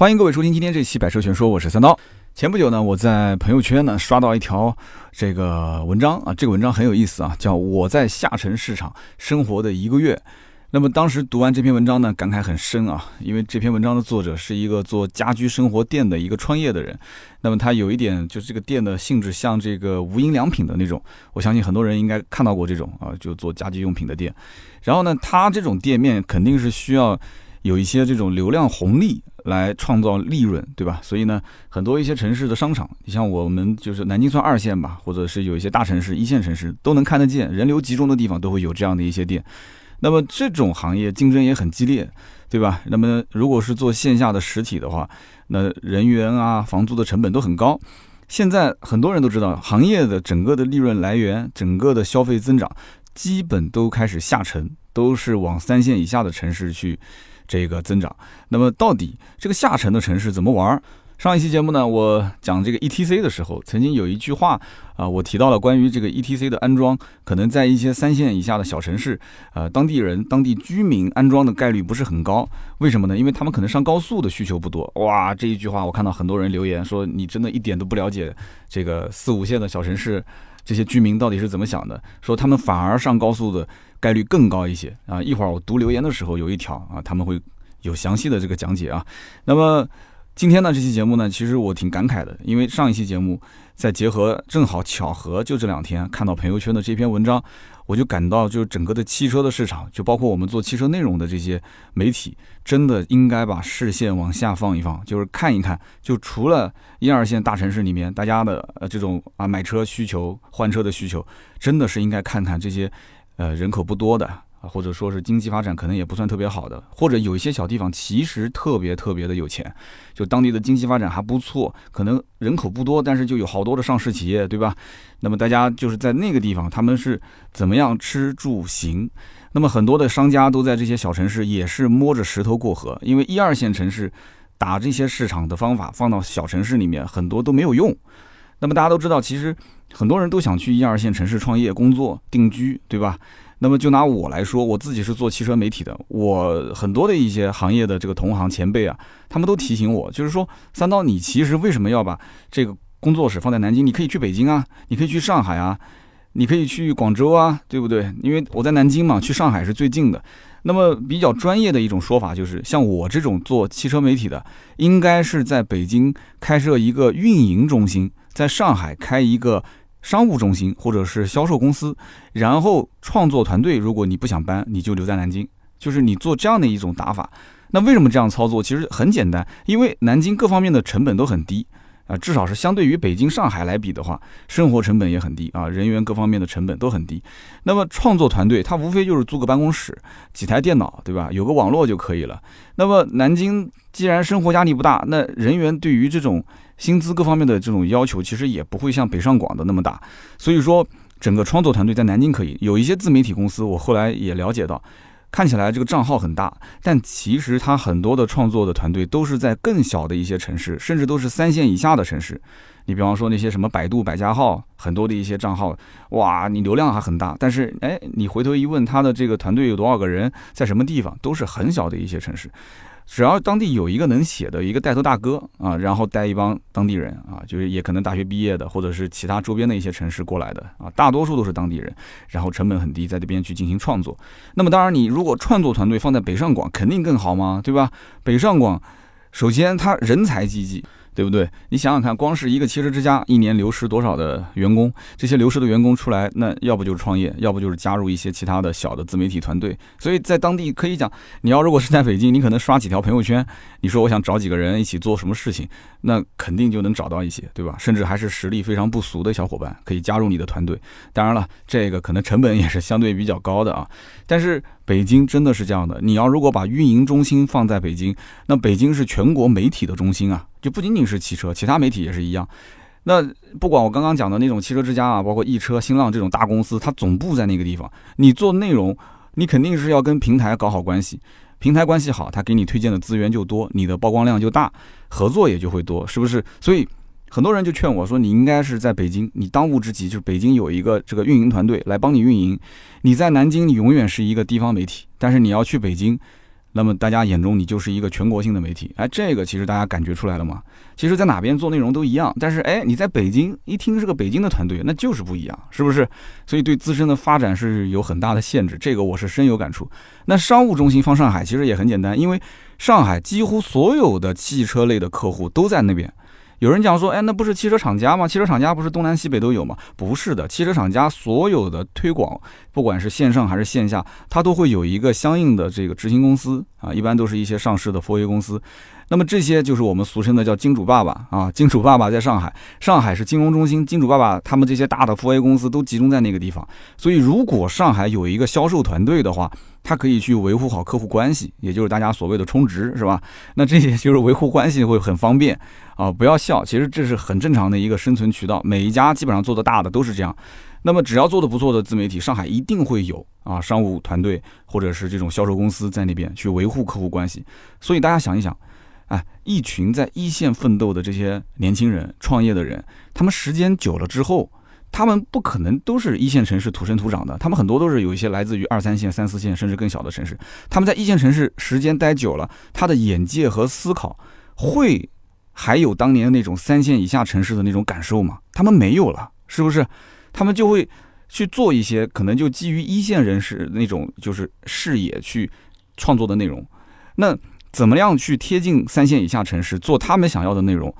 欢迎各位收听今天这期《百车全说》，我是三刀。前不久呢，我在朋友圈呢刷到一条这个文章啊，这个文章很有意思啊，叫《我在下沉市场生活的一个月》。那么当时读完这篇文章呢，感慨很深啊，因为这篇文章的作者是一个做家居生活店的一个创业的人。那么他有一点就是这个店的性质像这个无印良品的那种，我相信很多人应该看到过这种啊，就做家居用品的店。然后呢，他这种店面肯定是需要。有一些这种流量红利来创造利润，对吧？所以呢，很多一些城市的商场，你像我们就是南京算二线吧，或者是有一些大城市、一线城市都能看得见，人流集中的地方都会有这样的一些店。那么这种行业竞争也很激烈，对吧？那么如果是做线下的实体的话，那人员啊、房租的成本都很高。现在很多人都知道，行业的整个的利润来源、整个的消费增长，基本都开始下沉，都是往三线以下的城市去。这个增长，那么到底这个下沉的城市怎么玩？上一期节目呢，我讲这个 E T C 的时候，曾经有一句话啊，我提到了关于这个 E T C 的安装，可能在一些三线以下的小城市，呃，当地人、当地居民安装的概率不是很高。为什么呢？因为他们可能上高速的需求不多。哇，这一句话我看到很多人留言说，你真的一点都不了解这个四五线的小城市这些居民到底是怎么想的，说他们反而上高速的。概率更高一些啊！一会儿我读留言的时候有一条啊，他们会有详细的这个讲解啊。那么今天呢，这期节目呢，其实我挺感慨的，因为上一期节目再结合正好巧合，就这两天看到朋友圈的这篇文章，我就感到，就整个的汽车的市场，就包括我们做汽车内容的这些媒体，真的应该把视线往下放一放，就是看一看，就除了一二线大城市里面大家的呃这种啊买车需求、换车的需求，真的是应该看看这些。呃，人口不多的啊，或者说是经济发展可能也不算特别好的，或者有一些小地方其实特别特别的有钱，就当地的经济发展还不错，可能人口不多，但是就有好多的上市企业，对吧？那么大家就是在那个地方，他们是怎么样吃住行？那么很多的商家都在这些小城市也是摸着石头过河，因为一二线城市打这些市场的方法放到小城市里面，很多都没有用。那么大家都知道，其实很多人都想去一二线城市创业、工作、定居，对吧？那么就拿我来说，我自己是做汽车媒体的，我很多的一些行业的这个同行前辈啊，他们都提醒我，就是说，三刀，你其实为什么要把这个工作室放在南京？你可以去北京啊，你可以去上海啊，你可以去广州啊，对不对？因为我在南京嘛，去上海是最近的。那么比较专业的一种说法就是，像我这种做汽车媒体的，应该是在北京开设一个运营中心。在上海开一个商务中心或者是销售公司，然后创作团队，如果你不想搬，你就留在南京，就是你做这样的一种打法。那为什么这样操作？其实很简单，因为南京各方面的成本都很低。啊，至少是相对于北京、上海来比的话，生活成本也很低啊，人员各方面的成本都很低。那么创作团队，他无非就是租个办公室、几台电脑，对吧？有个网络就可以了。那么南京既然生活压力不大，那人员对于这种薪资各方面的这种要求，其实也不会像北上广的那么大。所以说，整个创作团队在南京可以有一些自媒体公司，我后来也了解到。看起来这个账号很大，但其实他很多的创作的团队都是在更小的一些城市，甚至都是三线以下的城市。你比方说那些什么百度百家号，很多的一些账号，哇，你流量还很大，但是哎，你回头一问他的这个团队有多少个人，在什么地方，都是很小的一些城市。只要当地有一个能写的一个带头大哥啊，然后带一帮当地人啊，就是也可能大学毕业的，或者是其他周边的一些城市过来的啊，大多数都是当地人，然后成本很低，在这边去进行创作。那么当然，你如果创作团队放在北上广，肯定更好嘛，对吧？北上广，首先他人才济济。对不对？你想想看，光是一个汽车之家，一年流失多少的员工？这些流失的员工出来，那要不就是创业，要不就是加入一些其他的小的自媒体团队。所以在当地可以讲，你要如果是在北京，你可能刷几条朋友圈，你说我想找几个人一起做什么事情，那肯定就能找到一些，对吧？甚至还是实力非常不俗的小伙伴可以加入你的团队。当然了，这个可能成本也是相对比较高的啊，但是。北京真的是这样的，你要如果把运营中心放在北京，那北京是全国媒体的中心啊，就不仅仅是汽车，其他媒体也是一样。那不管我刚刚讲的那种汽车之家啊，包括易车、新浪这种大公司，它总部在那个地方，你做内容，你肯定是要跟平台搞好关系，平台关系好，他给你推荐的资源就多，你的曝光量就大，合作也就会多，是不是？所以。很多人就劝我说：“你应该是在北京，你当务之急就是北京有一个这个运营团队来帮你运营。你在南京，你永远是一个地方媒体，但是你要去北京，那么大家眼中你就是一个全国性的媒体，哎，这个其实大家感觉出来了吗？其实，在哪边做内容都一样，但是哎，你在北京一听是个北京的团队，那就是不一样，是不是？所以对自身的发展是有很大的限制，这个我是深有感触。那商务中心放上海其实也很简单，因为上海几乎所有的汽车类的客户都在那边。有人讲说，哎，那不是汽车厂家吗？汽车厂家不是东南西北都有吗？不是的，汽车厂家所有的推广，不管是线上还是线下，它都会有一个相应的这个执行公司啊，一般都是一些上市的 4A 公司。那么这些就是我们俗称的叫金主爸爸啊，金主爸爸在上海，上海是金融中心，金主爸爸他们这些大的富 A 公司都集中在那个地方。所以如果上海有一个销售团队的话，他可以去维护好客户关系，也就是大家所谓的充值，是吧？那这些就是维护关系会很方便啊！不要笑，其实这是很正常的一个生存渠道。每一家基本上做的大的都是这样。那么只要做的不错的自媒体，上海一定会有啊商务团队或者是这种销售公司在那边去维护客户关系。所以大家想一想，哎，一群在一线奋斗的这些年轻人、创业的人，他们时间久了之后。他们不可能都是一线城市土生土长的，他们很多都是有一些来自于二三线、三四线甚至更小的城市。他们在一线城市时间待久了，他的眼界和思考会还有当年那种三线以下城市的那种感受吗？他们没有了，是不是？他们就会去做一些可能就基于一线人士那种就是视野去创作的内容。那怎么样去贴近三线以下城市，做他们想要的内容？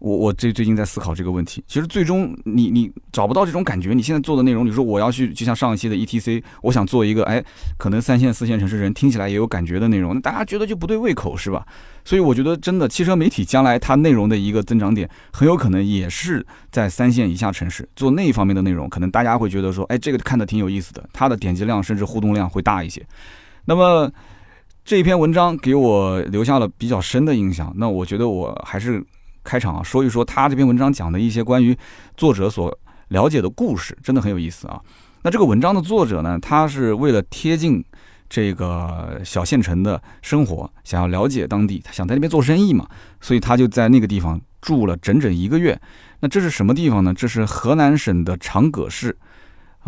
我我最最近在思考这个问题，其实最终你你找不到这种感觉，你现在做的内容，你说我要去就像上一期的 E T C，我想做一个哎，可能三线四线城市人听起来也有感觉的内容，大家觉得就不对胃口是吧？所以我觉得真的汽车媒体将来它内容的一个增长点，很有可能也是在三线以下城市做那一方面的内容，可能大家会觉得说，哎，这个看的挺有意思的，它的点击量甚至互动量会大一些。那么这一篇文章给我留下了比较深的印象，那我觉得我还是。开场啊，说一说他这篇文章讲的一些关于作者所了解的故事，真的很有意思啊。那这个文章的作者呢，他是为了贴近这个小县城的生活，想要了解当地，他想在那边做生意嘛，所以他就在那个地方住了整整一个月。那这是什么地方呢？这是河南省的长葛市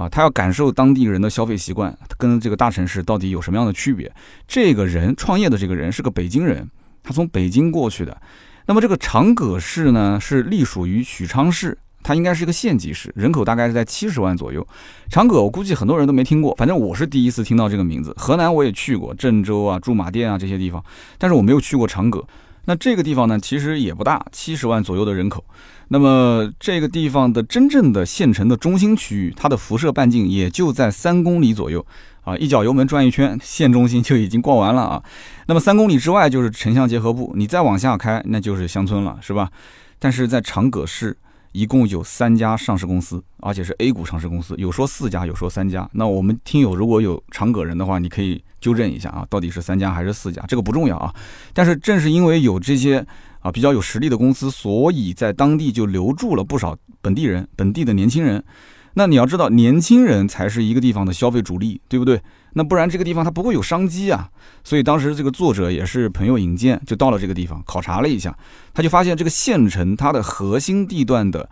啊。他要感受当地人的消费习惯，跟这个大城市到底有什么样的区别。这个人创业的这个人是个北京人，他从北京过去的。那么这个长葛市呢，是隶属于许昌市，它应该是一个县级市，人口大概是在七十万左右。长葛我估计很多人都没听过，反正我是第一次听到这个名字。河南我也去过，郑州啊、驻马店啊这些地方，但是我没有去过长葛。那这个地方呢，其实也不大，七十万左右的人口。那么这个地方的真正的县城的中心区域，它的辐射半径也就在三公里左右。啊，一脚油门转一圈，县中心就已经逛完了啊。那么三公里之外就是城乡结合部，你再往下开那就是乡村了，是吧？但是在长葛市一共有三家上市公司，而且是 A 股上市公司，有说四家，有说三家。那我们听友如果有长葛人的话，你可以纠正一下啊，到底是三家还是四家？这个不重要啊。但是正是因为有这些啊比较有实力的公司，所以在当地就留住了不少本地人，本地的年轻人。那你要知道，年轻人才是一个地方的消费主力，对不对？那不然这个地方它不会有商机啊。所以当时这个作者也是朋友引荐，就到了这个地方考察了一下，他就发现这个县城它的核心地段的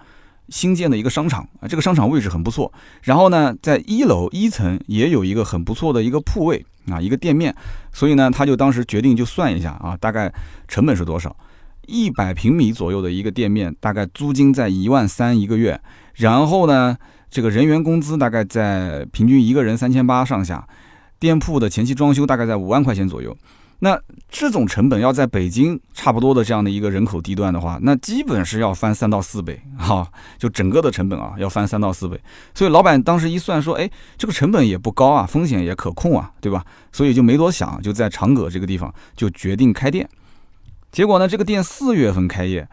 新建的一个商场啊，这个商场位置很不错。然后呢，在一楼一层也有一个很不错的一个铺位啊，一个店面。所以呢，他就当时决定就算一下啊，大概成本是多少？一百平米左右的一个店面，大概租金在一万三一个月。然后呢？这个人员工资大概在平均一个人三千八上下，店铺的前期装修大概在五万块钱左右。那这种成本要在北京差不多的这样的一个人口地段的话，那基本是要翻三到四倍哈，就整个的成本啊要翻三到四倍。所以老板当时一算说，哎，这个成本也不高啊，风险也可控啊，对吧？所以就没多想，就在长葛这个地方就决定开店。结果呢，这个店四月份开业，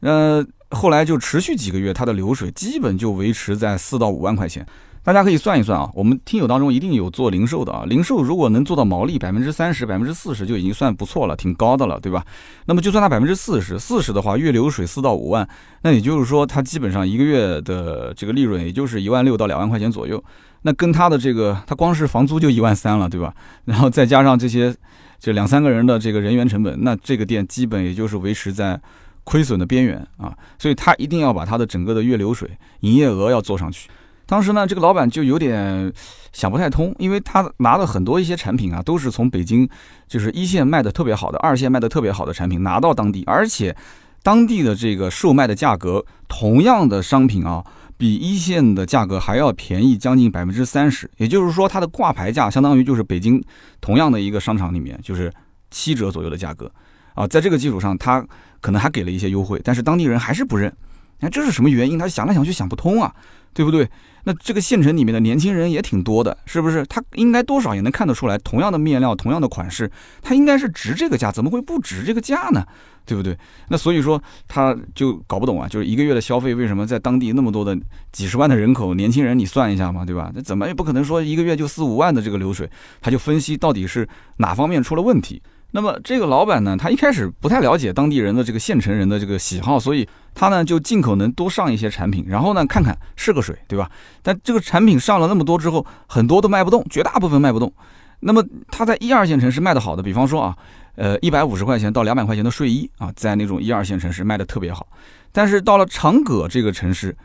呃。后来就持续几个月，它的流水基本就维持在四到五万块钱。大家可以算一算啊，我们听友当中一定有做零售的啊，零售如果能做到毛利百分之三十、百分之四十就已经算不错了，挺高的了，对吧？那么就算它百分之四十，四十的话，月流水四到五万，那也就是说它基本上一个月的这个利润也就是一万六到两万块钱左右。那跟它的这个，它光是房租就一万三了，对吧？然后再加上这些这两三个人的这个人员成本，那这个店基本也就是维持在。亏损的边缘啊，所以他一定要把他的整个的月流水、营业额要做上去。当时呢，这个老板就有点想不太通，因为他拿的很多一些产品啊，都是从北京就是一线卖的特别好的，二线卖的特别好的产品拿到当地，而且当地的这个售卖的价格，同样的商品啊。比一线的价格还要便宜将近百分之三十，也就是说，它的挂牌价相当于就是北京同样的一个商场里面就是七折左右的价格啊。在这个基础上，他可能还给了一些优惠，但是当地人还是不认。那这是什么原因？他想来想去想不通啊，对不对？那这个县城里面的年轻人也挺多的，是不是？他应该多少也能看得出来，同样的面料，同样的款式，他应该是值这个价，怎么会不值这个价呢？对不对？那所以说他就搞不懂啊，就是一个月的消费为什么在当地那么多的几十万的人口年轻人，你算一下嘛，对吧？那怎么也不可能说一个月就四五万的这个流水，他就分析到底是哪方面出了问题。那么这个老板呢，他一开始不太了解当地人的这个县城人的这个喜好，所以他呢就尽可能多上一些产品，然后呢看看是个水，对吧？但这个产品上了那么多之后，很多都卖不动，绝大部分卖不动。那么他在一二线城市卖的好的，比方说啊。呃，一百五十块钱到两百块钱的睡衣啊，在那种一二线城市卖的特别好，但是到了长葛这个城市，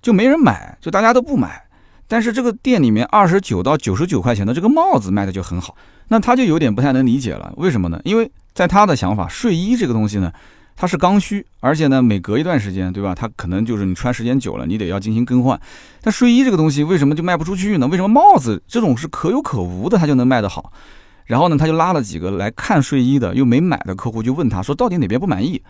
就没人买，就大家都不买。但是这个店里面二十九到九十九块钱的这个帽子卖的就很好，那他就有点不太能理解了，为什么呢？因为在他的想法，睡衣这个东西呢，它是刚需，而且呢，每隔一段时间，对吧？它可能就是你穿时间久了，你得要进行更换。但睡衣这个东西为什么就卖不出去呢？为什么帽子这种是可有可无的，它就能卖得好？然后呢，他就拉了几个来看睡衣的又没买的客户，就问他说：“到底哪边不满意？”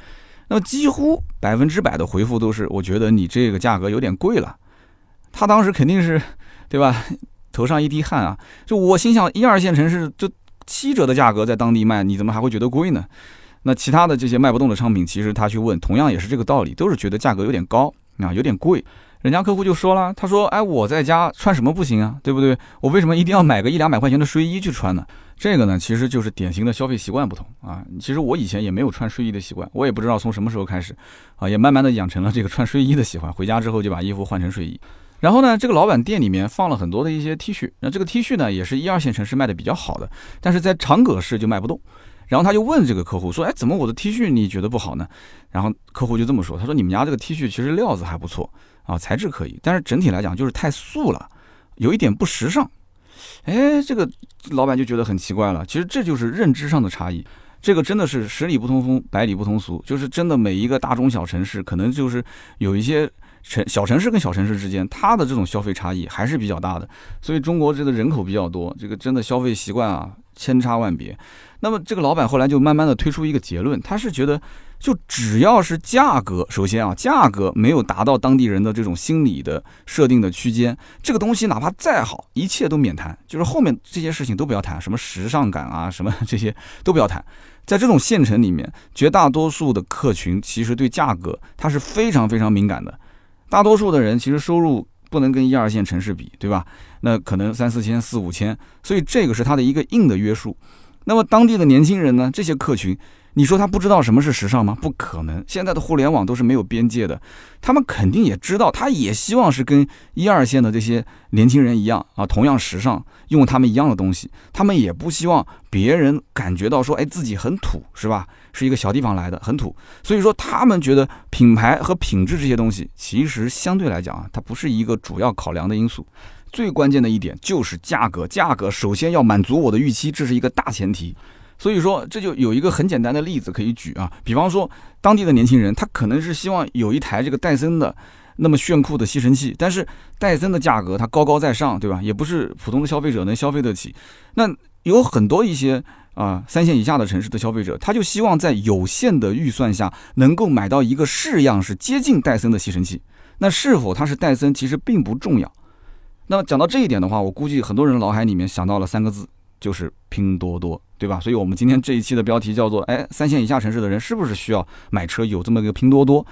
那么几乎百分之百的回复都是：“我觉得你这个价格有点贵了。”他当时肯定是，对吧？头上一滴汗啊！就我心想，一二线城市就七折的价格在当地卖，你怎么还会觉得贵呢？那其他的这些卖不动的商品，其实他去问，同样也是这个道理，都是觉得价格有点高啊，有点贵。人家客户就说了：“他说，哎，我在家穿什么不行啊？对不对？我为什么一定要买个一两百块钱的睡衣去穿呢？”这个呢，其实就是典型的消费习惯不同啊。其实我以前也没有穿睡衣的习惯，我也不知道从什么时候开始，啊，也慢慢的养成了这个穿睡衣的习惯。回家之后就把衣服换成睡衣。然后呢，这个老板店里面放了很多的一些 T 恤，那这个 T 恤呢，也是一二线城市卖的比较好的，但是在长葛市就卖不动。然后他就问这个客户说：“哎，怎么我的 T 恤你觉得不好呢？”然后客户就这么说：“他说你们家这个 T 恤其实料子还不错啊，材质可以，但是整体来讲就是太素了，有一点不时尚。”哎，这个老板就觉得很奇怪了。其实这就是认知上的差异，这个真的是十里不通风，百里不通俗。就是真的每一个大中小城市，可能就是有一些城小城市跟小城市之间，它的这种消费差异还是比较大的。所以中国这个人口比较多，这个真的消费习惯啊千差万别。那么这个老板后来就慢慢的推出一个结论，他是觉得。就只要是价格，首先啊，价格没有达到当地人的这种心理的设定的区间，这个东西哪怕再好，一切都免谈，就是后面这些事情都不要谈，什么时尚感啊，什么 这些都不要谈。在这种县城里面，绝大多数的客群其实对价格它是非常非常敏感的，大多数的人其实收入不能跟一二线城市比，对吧？那可能三四千、四五千，所以这个是他的一个硬的约束。那么当地的年轻人呢，这些客群。你说他不知道什么是时尚吗？不可能，现在的互联网都是没有边界的，他们肯定也知道，他也希望是跟一二线的这些年轻人一样啊，同样时尚，用他们一样的东西，他们也不希望别人感觉到说，哎，自己很土，是吧？是一个小地方来的，很土。所以说，他们觉得品牌和品质这些东西，其实相对来讲啊，它不是一个主要考量的因素，最关键的一点就是价格，价格首先要满足我的预期，这是一个大前提。所以说，这就有一个很简单的例子可以举啊，比方说，当地的年轻人他可能是希望有一台这个戴森的那么炫酷的吸尘器，但是戴森的价格它高高在上，对吧？也不是普通的消费者能消费得起。那有很多一些啊三线以下的城市的消费者，他就希望在有限的预算下能够买到一个式样是接近戴森的吸尘器。那是否它是戴森其实并不重要。那么讲到这一点的话，我估计很多人脑海里面想到了三个字，就是拼多多。对吧？所以，我们今天这一期的标题叫做“哎，三线以下城市的人是不是需要买车？有这么个拼多多？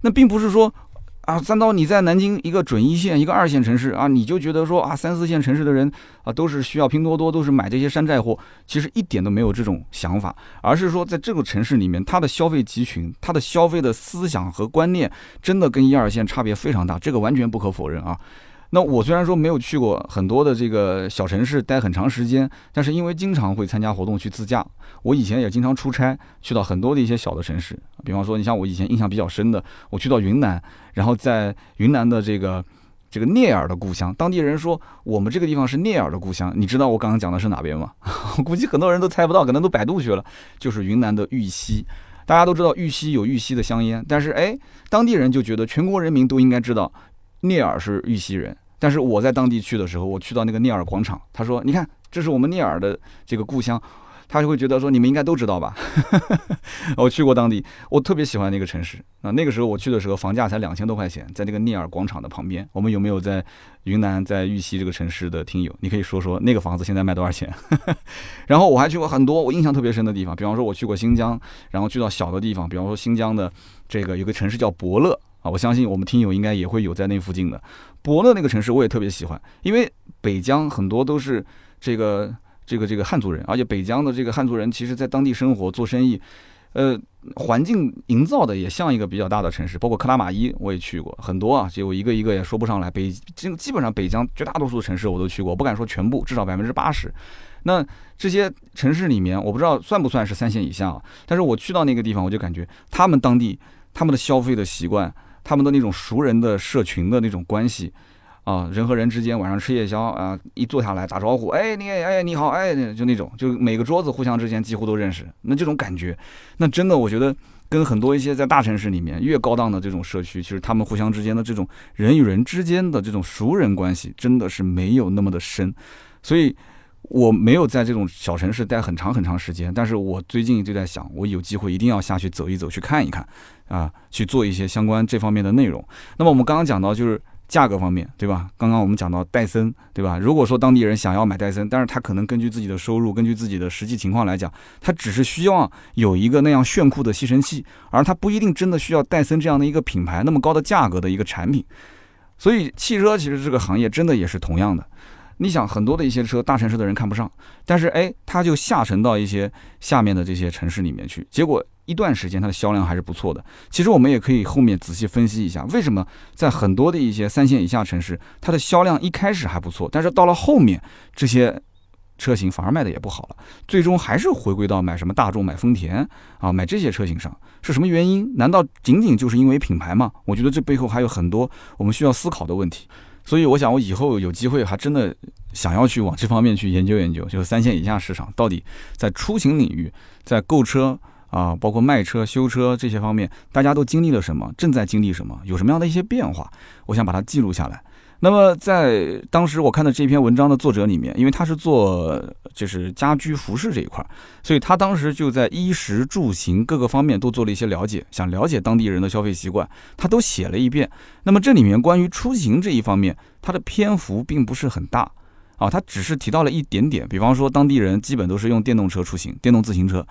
那并不是说啊，三刀你在南京一个准一线、一个二线城市啊，你就觉得说啊，三四线城市的人啊都是需要拼多多，都是买这些山寨货。其实一点都没有这种想法，而是说在这个城市里面，它的消费集群、它的消费的思想和观念，真的跟一二线差别非常大，这个完全不可否认啊。那我虽然说没有去过很多的这个小城市待很长时间，但是因为经常会参加活动去自驾，我以前也经常出差去到很多的一些小的城市，比方说你像我以前印象比较深的，我去到云南，然后在云南的这个这个聂耳的故乡，当地人说我们这个地方是聂耳的故乡。你知道我刚刚讲的是哪边吗？我 估计很多人都猜不到，可能都百度去了，就是云南的玉溪。大家都知道玉溪有玉溪的香烟，但是哎，当地人就觉得全国人民都应该知道聂耳是玉溪人。但是我在当地去的时候，我去到那个聂耳广场，他说：“你看，这是我们聂耳的这个故乡。”他就会觉得说：“你们应该都知道吧？” 我去过当地，我特别喜欢那个城市啊。那个时候我去的时候，房价才两千多块钱，在那个聂耳广场的旁边。我们有没有在云南在玉溪这个城市的听友？你可以说说那个房子现在卖多少钱？然后我还去过很多我印象特别深的地方，比方说我去过新疆，然后去到小的地方，比方说新疆的这个有个城市叫博乐。我相信我们听友应该也会有在那附近的博乐那个城市，我也特别喜欢，因为北疆很多都是这个这个这个汉族人，而且北疆的这个汉族人其实在当地生活做生意，呃，环境营造的也像一个比较大的城市，包括克拉玛依我也去过很多啊，就一个一个也说不上来。北基基本上北疆绝大多数城市我都去过，不敢说全部，至少百分之八十。那这些城市里面，我不知道算不算是三线以下啊，但是我去到那个地方，我就感觉他们当地他们的消费的习惯。他们的那种熟人的社群的那种关系，啊，人和人之间晚上吃夜宵啊，一坐下来打招呼，哎，你哎你好，哎，就那种，就每个桌子互相之间几乎都认识，那这种感觉，那真的我觉得跟很多一些在大城市里面越高档的这种社区，其实他们互相之间的这种人与人之间的这种熟人关系，真的是没有那么的深，所以。我没有在这种小城市待很长很长时间，但是我最近就在想，我有机会一定要下去走一走，去看一看，啊，去做一些相关这方面的内容。那么我们刚刚讲到就是价格方面，对吧？刚刚我们讲到戴森，对吧？如果说当地人想要买戴森，但是他可能根据自己的收入，根据自己的实际情况来讲，他只是希望有一个那样炫酷的吸尘器，而他不一定真的需要戴森这样的一个品牌那么高的价格的一个产品。所以汽车其实这个行业真的也是同样的。你想很多的一些车，大城市的人看不上，但是哎，它就下沉到一些下面的这些城市里面去，结果一段时间它的销量还是不错的。其实我们也可以后面仔细分析一下，为什么在很多的一些三线以下城市，它的销量一开始还不错，但是到了后面这些车型反而卖的也不好了，最终还是回归到买什么大众、买丰田啊、买这些车型上，是什么原因？难道仅仅就是因为品牌吗？我觉得这背后还有很多我们需要思考的问题。所以我想，我以后有机会还真的想要去往这方面去研究研究，就是三线以下市场到底在出行领域，在购车啊，包括卖车、修车这些方面，大家都经历了什么，正在经历什么，有什么样的一些变化，我想把它记录下来。那么在当时我看的这篇文章的作者里面，因为他是做就是家居服饰这一块，所以他当时就在衣食住行各个方面都做了一些了解，想了解当地人的消费习惯，他都写了一遍。那么这里面关于出行这一方面，他的篇幅并不是很大啊，他只是提到了一点点，比方说当地人基本都是用电动车出行，电动自行车。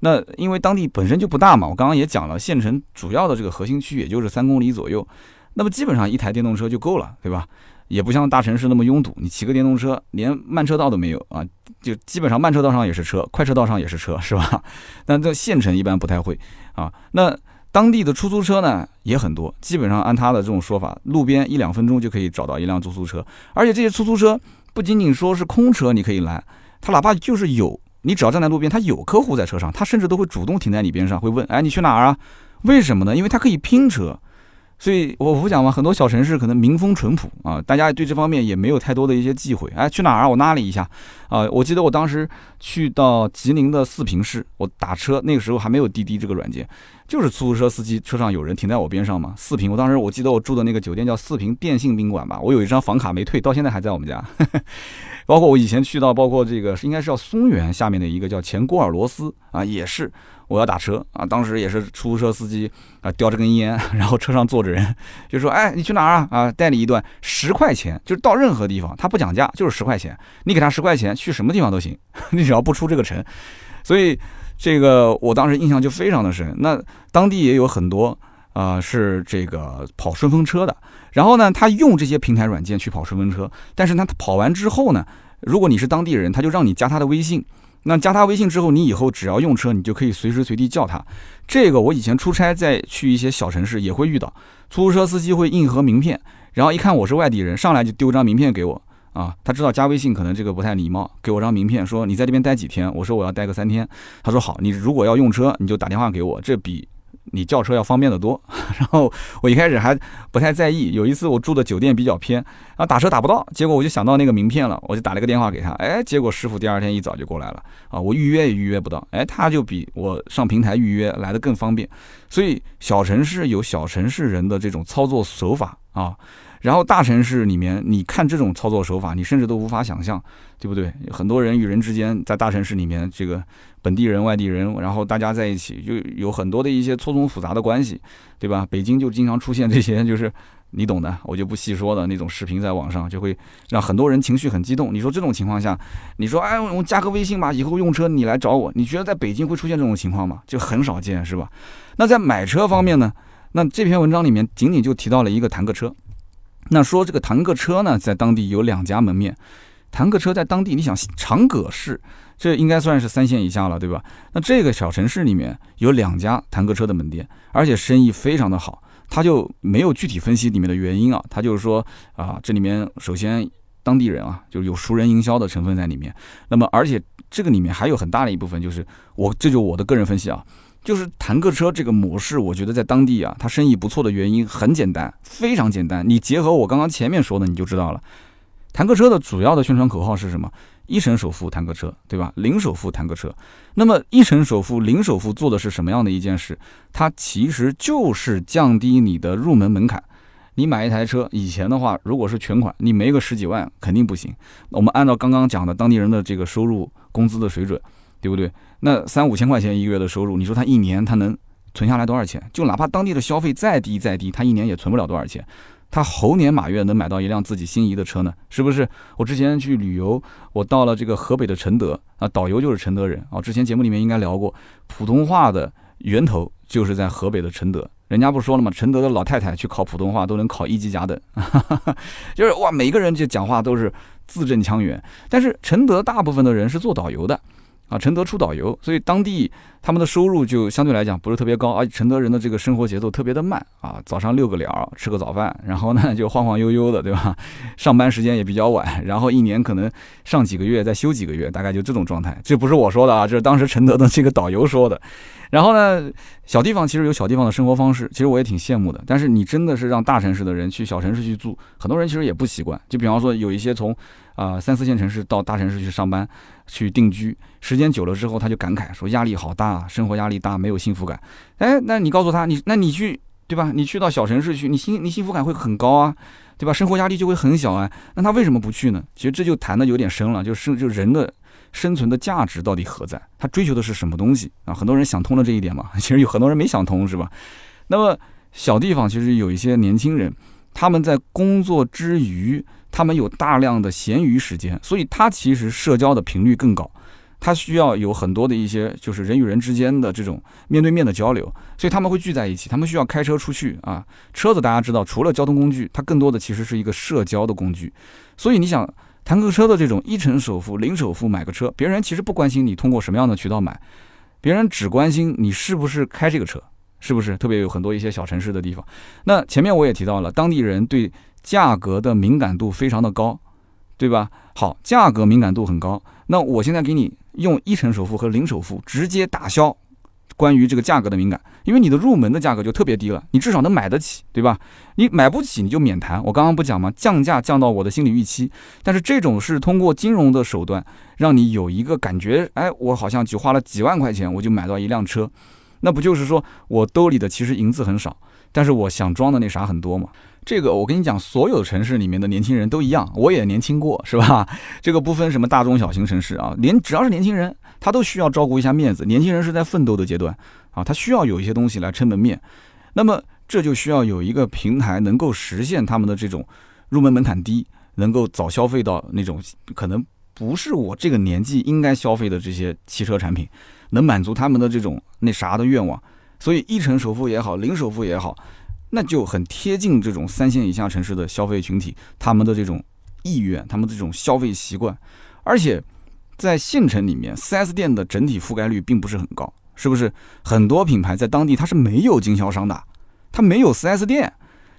那因为当地本身就不大嘛，我刚刚也讲了，县城主要的这个核心区也就是三公里左右。那么基本上一台电动车就够了，对吧？也不像大城市那么拥堵，你骑个电动车连慢车道都没有啊，就基本上慢车道上也是车，快车道上也是车，是吧？但这县城一般不太会啊。那当地的出租车呢也很多，基本上按他的这种说法，路边一两分钟就可以找到一辆出租车，而且这些出租车不仅仅说是空车你可以拦，他哪怕就是有，你只要站在路边，他有客户在车上，他甚至都会主动停在你边上，会问，哎，你去哪儿啊？为什么呢？因为他可以拼车。所以，我不讲嘛，很多小城市可能民风淳朴啊，大家对这方面也没有太多的一些忌讳。哎，去哪儿啊？我拉了一下，啊，我记得我当时去到吉林的四平市，我打车那个时候还没有滴滴这个软件，就是出租车司机车上有人停在我边上嘛。四平，我当时我记得我住的那个酒店叫四平电信宾馆吧，我有一张房卡没退，到现在还在我们家。包括我以前去到，包括这个应该是叫松原下面的一个叫前郭尔罗斯啊，也是。我要打车啊，当时也是出租车司机啊，叼着根烟，然后车上坐着人，就说：“哎，你去哪儿啊？啊，带你一段十块钱，就是到任何地方，他不讲价，就是十块钱，你给他十块钱，去什么地方都行，你只要不出这个城。”所以这个我当时印象就非常的深。那当地也有很多啊，是这个跑顺风车的，然后呢，他用这些平台软件去跑顺风车，但是呢他跑完之后呢，如果你是当地人，他就让你加他的微信。那加他微信之后，你以后只要用车，你就可以随时随地叫他。这个我以前出差在去一些小城市也会遇到，出租车司机会印盒名片，然后一看我是外地人，上来就丢张名片给我啊。他知道加微信可能这个不太礼貌，给我张名片说你在这边待几天？我说我要待个三天。他说好，你如果要用车，你就打电话给我，这比你叫车要方便得多。然后我一开始还不太在意，有一次我住的酒店比较偏，然后打车打不到，结果我就想到那个名片了，我就打了个电话给他，哎，结果师傅第二天一早就过来了啊，我预约也预约不到，哎，他就比我上平台预约来的更方便。所以小城市有小城市人的这种操作手法啊。然后大城市里面，你看这种操作手法，你甚至都无法想象，对不对？很多人与人之间在大城市里面，这个本地人、外地人，然后大家在一起，就有很多的一些错综复杂的关系，对吧？北京就经常出现这些，就是你懂的，我就不细说的那种视频，在网上就会让很多人情绪很激动。你说这种情况下，你说哎，我加个微信吧，以后用车你来找我，你觉得在北京会出现这种情况吗？就很少见，是吧？那在买车方面呢？那这篇文章里面仅仅就提到了一个坦克车。那说这个坦克车呢，在当地有两家门面。坦克车在当地，你想长葛市，这应该算是三线以下了，对吧？那这个小城市里面有两家坦克车的门店，而且生意非常的好。他就没有具体分析里面的原因啊，他就是说啊，这里面首先当地人啊，就是有熟人营销的成分在里面。那么，而且这个里面还有很大的一部分，就是我这就我的个人分析啊。就是坦克车这个模式，我觉得在当地啊，它生意不错的原因很简单，非常简单。你结合我刚刚前面说的，你就知道了。坦克车的主要的宣传口号是什么？一成首付坦克车，对吧？零首付坦克车。那么一成首付、零首付做的是什么样的一件事？它其实就是降低你的入门门槛。你买一台车，以前的话，如果是全款，你没个十几万肯定不行。我们按照刚刚讲的当地人的这个收入、工资的水准。对不对？那三五千块钱一个月的收入，你说他一年他能存下来多少钱？就哪怕当地的消费再低再低，他一年也存不了多少钱。他猴年马月能买到一辆自己心仪的车呢？是不是？我之前去旅游，我到了这个河北的承德啊，导游就是承德人啊。之前节目里面应该聊过，普通话的源头就是在河北的承德。人家不说了吗？承德的老太太去考普通话都能考一级甲等，就是哇，每个人就讲话都是字正腔圆。但是承德大部分的人是做导游的。啊，承德出导游，所以当地他们的收入就相对来讲不是特别高，而且承德人的这个生活节奏特别的慢啊，早上遛个鸟，吃个早饭，然后呢就晃晃悠悠的，对吧？上班时间也比较晚，然后一年可能上几个月再休几个月，大概就这种状态。这不是我说的啊，这是当时承德的这个导游说的。然后呢，小地方其实有小地方的生活方式，其实我也挺羡慕的。但是你真的是让大城市的人去小城市去住，很多人其实也不习惯。就比方说有一些从啊三四线城市到大城市去上班。去定居，时间久了之后，他就感慨说压力好大，生活压力大，没有幸福感。哎，那你告诉他，你那你去，对吧？你去到小城市去，你幸你幸福感会很高啊，对吧？生活压力就会很小啊。那他为什么不去呢？其实这就谈的有点深了，就是就人的生存的价值到底何在？他追求的是什么东西啊？很多人想通了这一点嘛，其实有很多人没想通，是吧？那么小地方其实有一些年轻人，他们在工作之余。他们有大量的闲余时间，所以他其实社交的频率更高，他需要有很多的一些就是人与人之间的这种面对面的交流，所以他们会聚在一起，他们需要开车出去啊。车子大家知道，除了交通工具，它更多的其实是一个社交的工具。所以你想，坦克车的这种一成首付、零首付买个车，别人其实不关心你通过什么样的渠道买，别人只关心你是不是开这个车，是不是？特别有很多一些小城市的地方，那前面我也提到了，当地人对。价格的敏感度非常的高，对吧？好，价格敏感度很高。那我现在给你用一成首付和零首付直接打消关于这个价格的敏感，因为你的入门的价格就特别低了，你至少能买得起，对吧？你买不起你就免谈。我刚刚不讲吗？降价降到我的心理预期。但是这种是通过金融的手段让你有一个感觉，哎，我好像只花了几万块钱我就买到一辆车，那不就是说我兜里的其实银子很少，但是我想装的那啥很多嘛？这个我跟你讲，所有城市里面的年轻人都一样，我也年轻过，是吧？这个不分什么大中小型城市啊，连只要是年轻人，他都需要照顾一下面子。年轻人是在奋斗的阶段啊，他需要有一些东西来撑门面。那么这就需要有一个平台能够实现他们的这种入门门槛低，能够早消费到那种可能不是我这个年纪应该消费的这些汽车产品，能满足他们的这种那啥的愿望。所以一成首付也好，零首付也好。那就很贴近这种三线以下城市的消费群体，他们的这种意愿，他们这种消费习惯，而且在县城里面，4S 店的整体覆盖率并不是很高，是不是？很多品牌在当地它是没有经销商的，它没有 4S 店，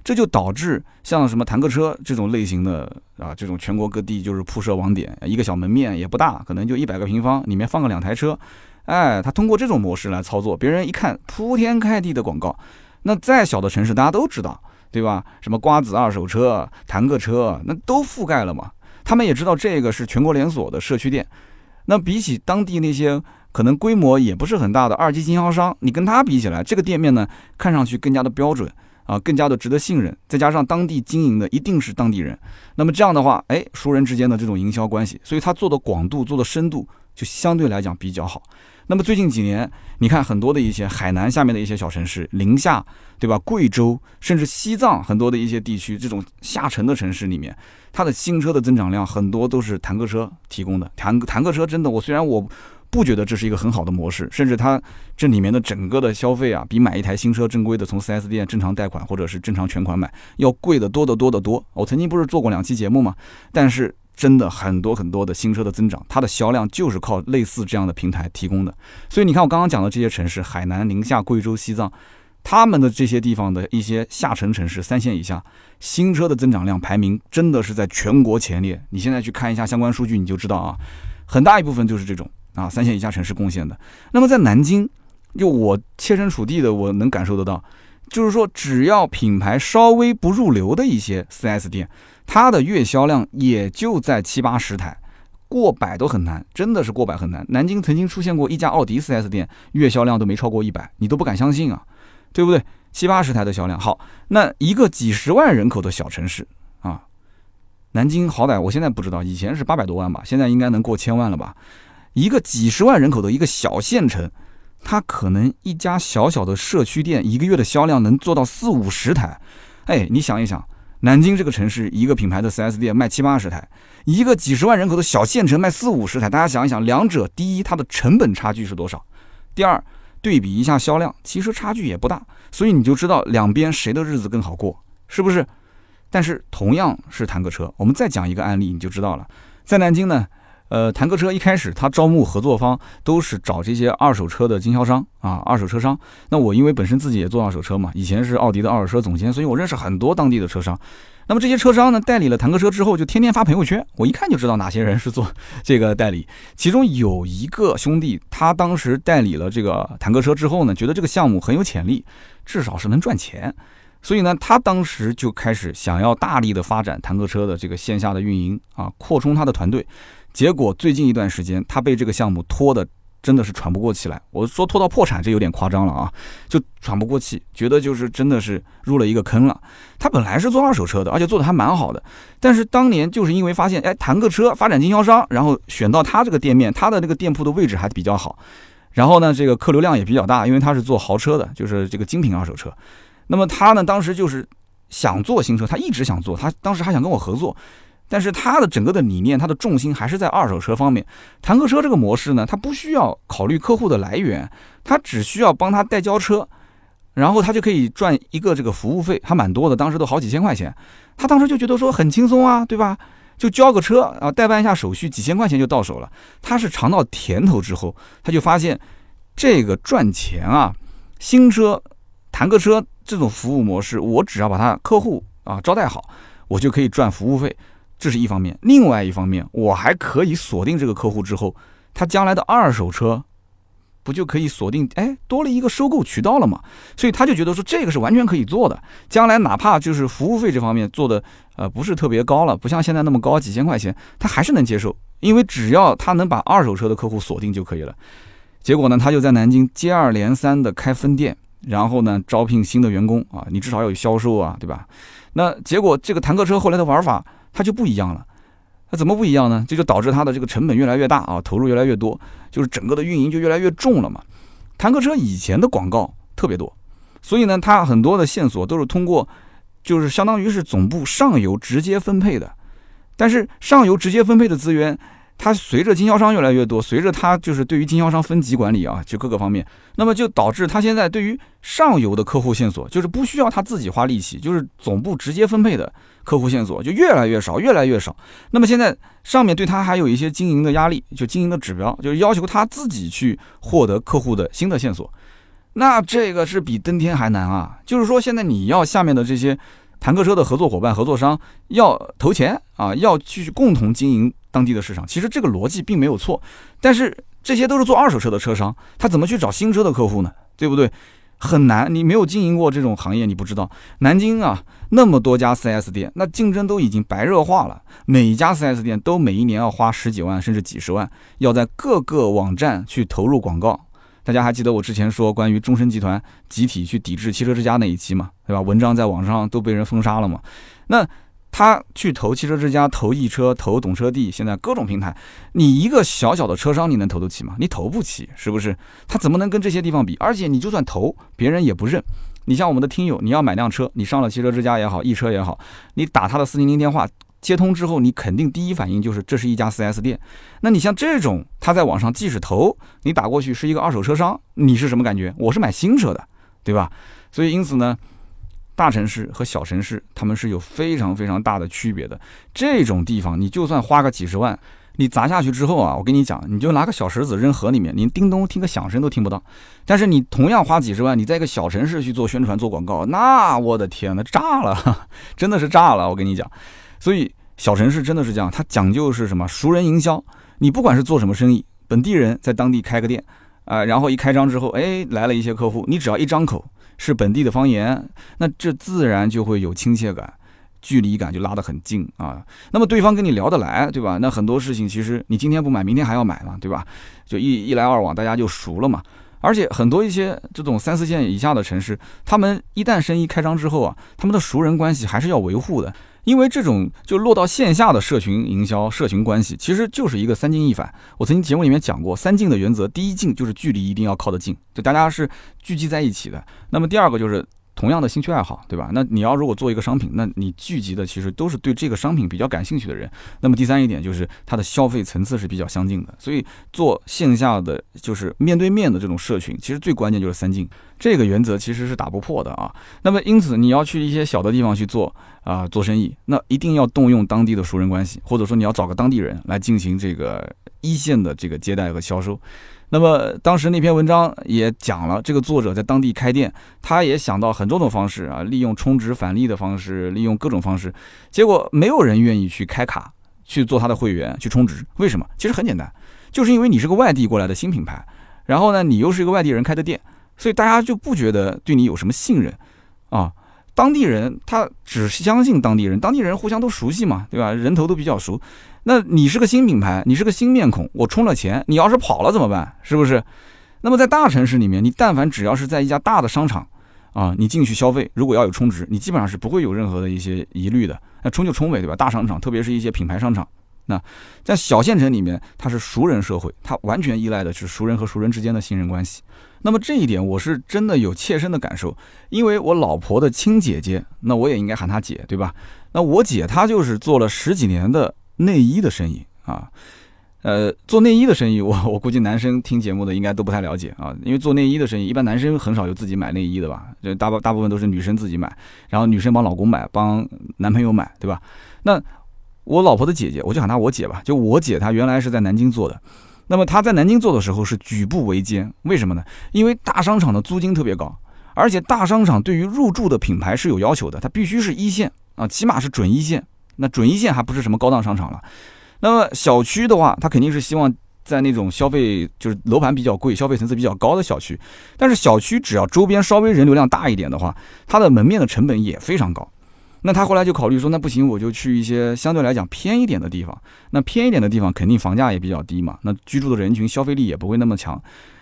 这就导致像什么坦克车这种类型的啊，这种全国各地就是铺设网点，一个小门面也不大，可能就一百个平方，里面放个两台车。哎，他通过这种模式来操作，别人一看铺天盖地的广告，那再小的城市大家都知道，对吧？什么瓜子二手车、坦克车，那都覆盖了嘛。他们也知道这个是全国连锁的社区店，那比起当地那些可能规模也不是很大的二级经销商，你跟他比起来，这个店面呢，看上去更加的标准啊，更加的值得信任。再加上当地经营的一定是当地人，那么这样的话，哎，熟人之间的这种营销关系，所以他做的广度、做的深度就相对来讲比较好。那么最近几年，你看很多的一些海南下面的一些小城市，宁夏，对吧？贵州，甚至西藏很多的一些地区，这种下沉的城市里面，它的新车的增长量很多都是坦克车提供的。坦坦克车真的，我虽然我不觉得这是一个很好的模式，甚至它这里面的整个的消费啊，比买一台新车正规的从 4S 店正常贷款或者是正常全款买要贵的多得多得多。我曾经不是做过两期节目吗？但是。真的很多很多的新车的增长，它的销量就是靠类似这样的平台提供的。所以你看，我刚刚讲的这些城市，海南、宁夏、贵州、西藏，他们的这些地方的一些下沉城市，三线以下，新车的增长量排名真的是在全国前列。你现在去看一下相关数据，你就知道啊，很大一部分就是这种啊三线以下城市贡献的。那么在南京，就我切身处地的，我能感受得到，就是说，只要品牌稍微不入流的一些 4S 店。它的月销量也就在七八十台，过百都很难，真的是过百很难。南京曾经出现过一家奥迪 4S 店，月销量都没超过一百，你都不敢相信啊，对不对？七八十台的销量，好，那一个几十万人口的小城市啊，南京好歹我现在不知道，以前是八百多万吧，现在应该能过千万了吧？一个几十万人口的一个小县城，它可能一家小小的社区店一个月的销量能做到四五十台，哎，你想一想。南京这个城市，一个品牌的 4S 店卖七八十台，一个几十万人口的小县城卖四五十台。大家想一想，两者第一，它的成本差距是多少？第二，对比一下销量，其实差距也不大。所以你就知道两边谁的日子更好过，是不是？但是同样是坦克车，我们再讲一个案例，你就知道了。在南京呢。呃，坦克车一开始他招募合作方都是找这些二手车的经销商啊，二手车商。那我因为本身自己也做二手车嘛，以前是奥迪的二手车总监，所以我认识很多当地的车商。那么这些车商呢，代理了坦克车之后，就天天发朋友圈，我一看就知道哪些人是做 这个代理。其中有一个兄弟，他当时代理了这个坦克车之后呢，觉得这个项目很有潜力，至少是能赚钱，所以呢，他当时就开始想要大力的发展坦克车的这个线下的运营啊，扩充他的团队。结果最近一段时间，他被这个项目拖的真的是喘不过气来。我说拖到破产，这有点夸张了啊，就喘不过气，觉得就是真的是入了一个坑了。他本来是做二手车的，而且做的还蛮好的，但是当年就是因为发现，哎，谈个车发展经销商，然后选到他这个店面，他的那个店铺的位置还比较好，然后呢，这个客流量也比较大，因为他是做豪车的，就是这个精品二手车。那么他呢，当时就是想做新车，他一直想做，他当时还想跟我合作。但是它的整个的理念，它的重心还是在二手车方面。坦克车这个模式呢，它不需要考虑客户的来源，它只需要帮他代交车，然后他就可以赚一个这个服务费，还蛮多的，当时都好几千块钱。他当时就觉得说很轻松啊，对吧？就交个车啊，代办一下手续，几千块钱就到手了。他是尝到甜头之后，他就发现这个赚钱啊，新车、坦克车这种服务模式，我只要把他客户啊招待好，我就可以赚服务费。这是一方面，另外一方面，我还可以锁定这个客户之后，他将来的二手车，不就可以锁定？哎，多了一个收购渠道了嘛。所以他就觉得说，这个是完全可以做的。将来哪怕就是服务费这方面做的，呃，不是特别高了，不像现在那么高，几千块钱，他还是能接受，因为只要他能把二手车的客户锁定就可以了。结果呢，他就在南京接二连三的开分店，然后呢，招聘新的员工啊，你至少要有销售啊，对吧？那结果这个坦克车后来的玩法。它就不一样了，那怎么不一样呢？这就导致它的这个成本越来越大啊，投入越来越多，就是整个的运营就越来越重了嘛。坦克车以前的广告特别多，所以呢，它很多的线索都是通过，就是相当于是总部上游直接分配的，但是上游直接分配的资源。它随着经销商越来越多，随着它就是对于经销商分级管理啊，就各个方面，那么就导致它现在对于上游的客户线索，就是不需要他自己花力气，就是总部直接分配的客户线索就越来越少，越来越少。那么现在上面对他还有一些经营的压力，就经营的指标，就是要求他自己去获得客户的新的线索。那这个是比登天还难啊！就是说现在你要下面的这些坦克车的合作伙伴、合作商要投钱啊，要去共同经营。当地的市场其实这个逻辑并没有错，但是这些都是做二手车的车商，他怎么去找新车的客户呢？对不对？很难，你没有经营过这种行业，你不知道。南京啊，那么多家 4S 店，那竞争都已经白热化了。每一家 4S 店都每一年要花十几万甚至几十万，要在各个网站去投入广告。大家还记得我之前说关于中升集团集体去抵制汽车之家那一期吗？对吧？文章在网上都被人封杀了嘛？那。他去投汽车之家、投易车、投懂车帝，现在各种平台，你一个小小的车商，你能投得起吗？你投不起，是不是？他怎么能跟这些地方比？而且你就算投，别人也不认。你像我们的听友，你要买辆车，你上了汽车之家也好，易车也好，你打他的四零零电话接通之后，你肯定第一反应就是这是一家 4S 店。那你像这种，他在网上即使投，你打过去是一个二手车商，你是什么感觉？我是买新车的，对吧？所以因此呢。大城市和小城市，他们是有非常非常大的区别的。这种地方，你就算花个几十万，你砸下去之后啊，我跟你讲，你就拿个小石子扔河里面，连叮咚听个响声都听不到。但是你同样花几十万，你在一个小城市去做宣传、做广告，那我的天呐，炸了，真的是炸了！我跟你讲，所以小城市真的是这样，它讲究是什么？熟人营销。你不管是做什么生意，本地人在当地开个店啊，然后一开张之后，哎，来了一些客户，你只要一张口。是本地的方言，那这自然就会有亲切感，距离感就拉得很近啊。那么对方跟你聊得来，对吧？那很多事情其实你今天不买，明天还要买嘛，对吧？就一一来二往，大家就熟了嘛。而且很多一些这种三四线以下的城市，他们一旦生意开张之后啊，他们的熟人关系还是要维护的。因为这种就落到线下的社群营销、社群关系，其实就是一个三进一反。我曾经节目里面讲过，三进的原则，第一进就是距离一定要靠得近，就大家是聚集在一起的。那么第二个就是。同样的兴趣爱好，对吧？那你要如果做一个商品，那你聚集的其实都是对这个商品比较感兴趣的人。那么第三一点就是它的消费层次是比较相近的。所以做线下的就是面对面的这种社群，其实最关键就是三进这个原则其实是打不破的啊。那么因此你要去一些小的地方去做啊做生意，那一定要动用当地的熟人关系，或者说你要找个当地人来进行这个一线的这个接待和销售。那么当时那篇文章也讲了，这个作者在当地开店，他也想到很多种方式啊，利用充值返利的方式，利用各种方式，结果没有人愿意去开卡去做他的会员去充值。为什么？其实很简单，就是因为你是个外地过来的新品牌，然后呢，你又是一个外地人开的店，所以大家就不觉得对你有什么信任啊。当地人他只相信当地人，当地人互相都熟悉嘛，对吧？人头都比较熟。那你是个新品牌，你是个新面孔，我充了钱，你要是跑了怎么办？是不是？那么在大城市里面，你但凡只要是在一家大的商场，啊，你进去消费，如果要有充值，你基本上是不会有任何的一些疑虑的。那充就充呗，对吧？大商场，特别是一些品牌商场，那在小县城里面，它是熟人社会，它完全依赖的是熟人和熟人之间的信任关系。那么这一点我是真的有切身的感受，因为我老婆的亲姐姐，那我也应该喊她姐，对吧？那我姐她就是做了十几年的。内衣的生意啊，呃，做内衣的生意，我 我估计男生听节目的应该都不太了解啊，因为做内衣的生意，一般男生很少有自己买内衣的吧，就大部大部分都是女生自己买，然后女生帮老公买，帮男朋友买，对吧？那我老婆的姐姐，我就喊她我姐吧，就我姐她原来是在南京做的，那么他在南京做的时候是举步维艰，为什么呢？因为大商场的租金特别高，而且大商场对于入驻的品牌是有要求的，它必须是一线啊，起码是准一线。那准一线还不是什么高档商场了，那么小区的话，他肯定是希望在那种消费就是楼盘比较贵、消费层次比较高的小区。但是小区只要周边稍微人流量大一点的话，它的门面的成本也非常高。那他后来就考虑说，那不行，我就去一些相对来讲偏一点的地方。那偏一点的地方肯定房价也比较低嘛，那居住的人群消费力也不会那么强。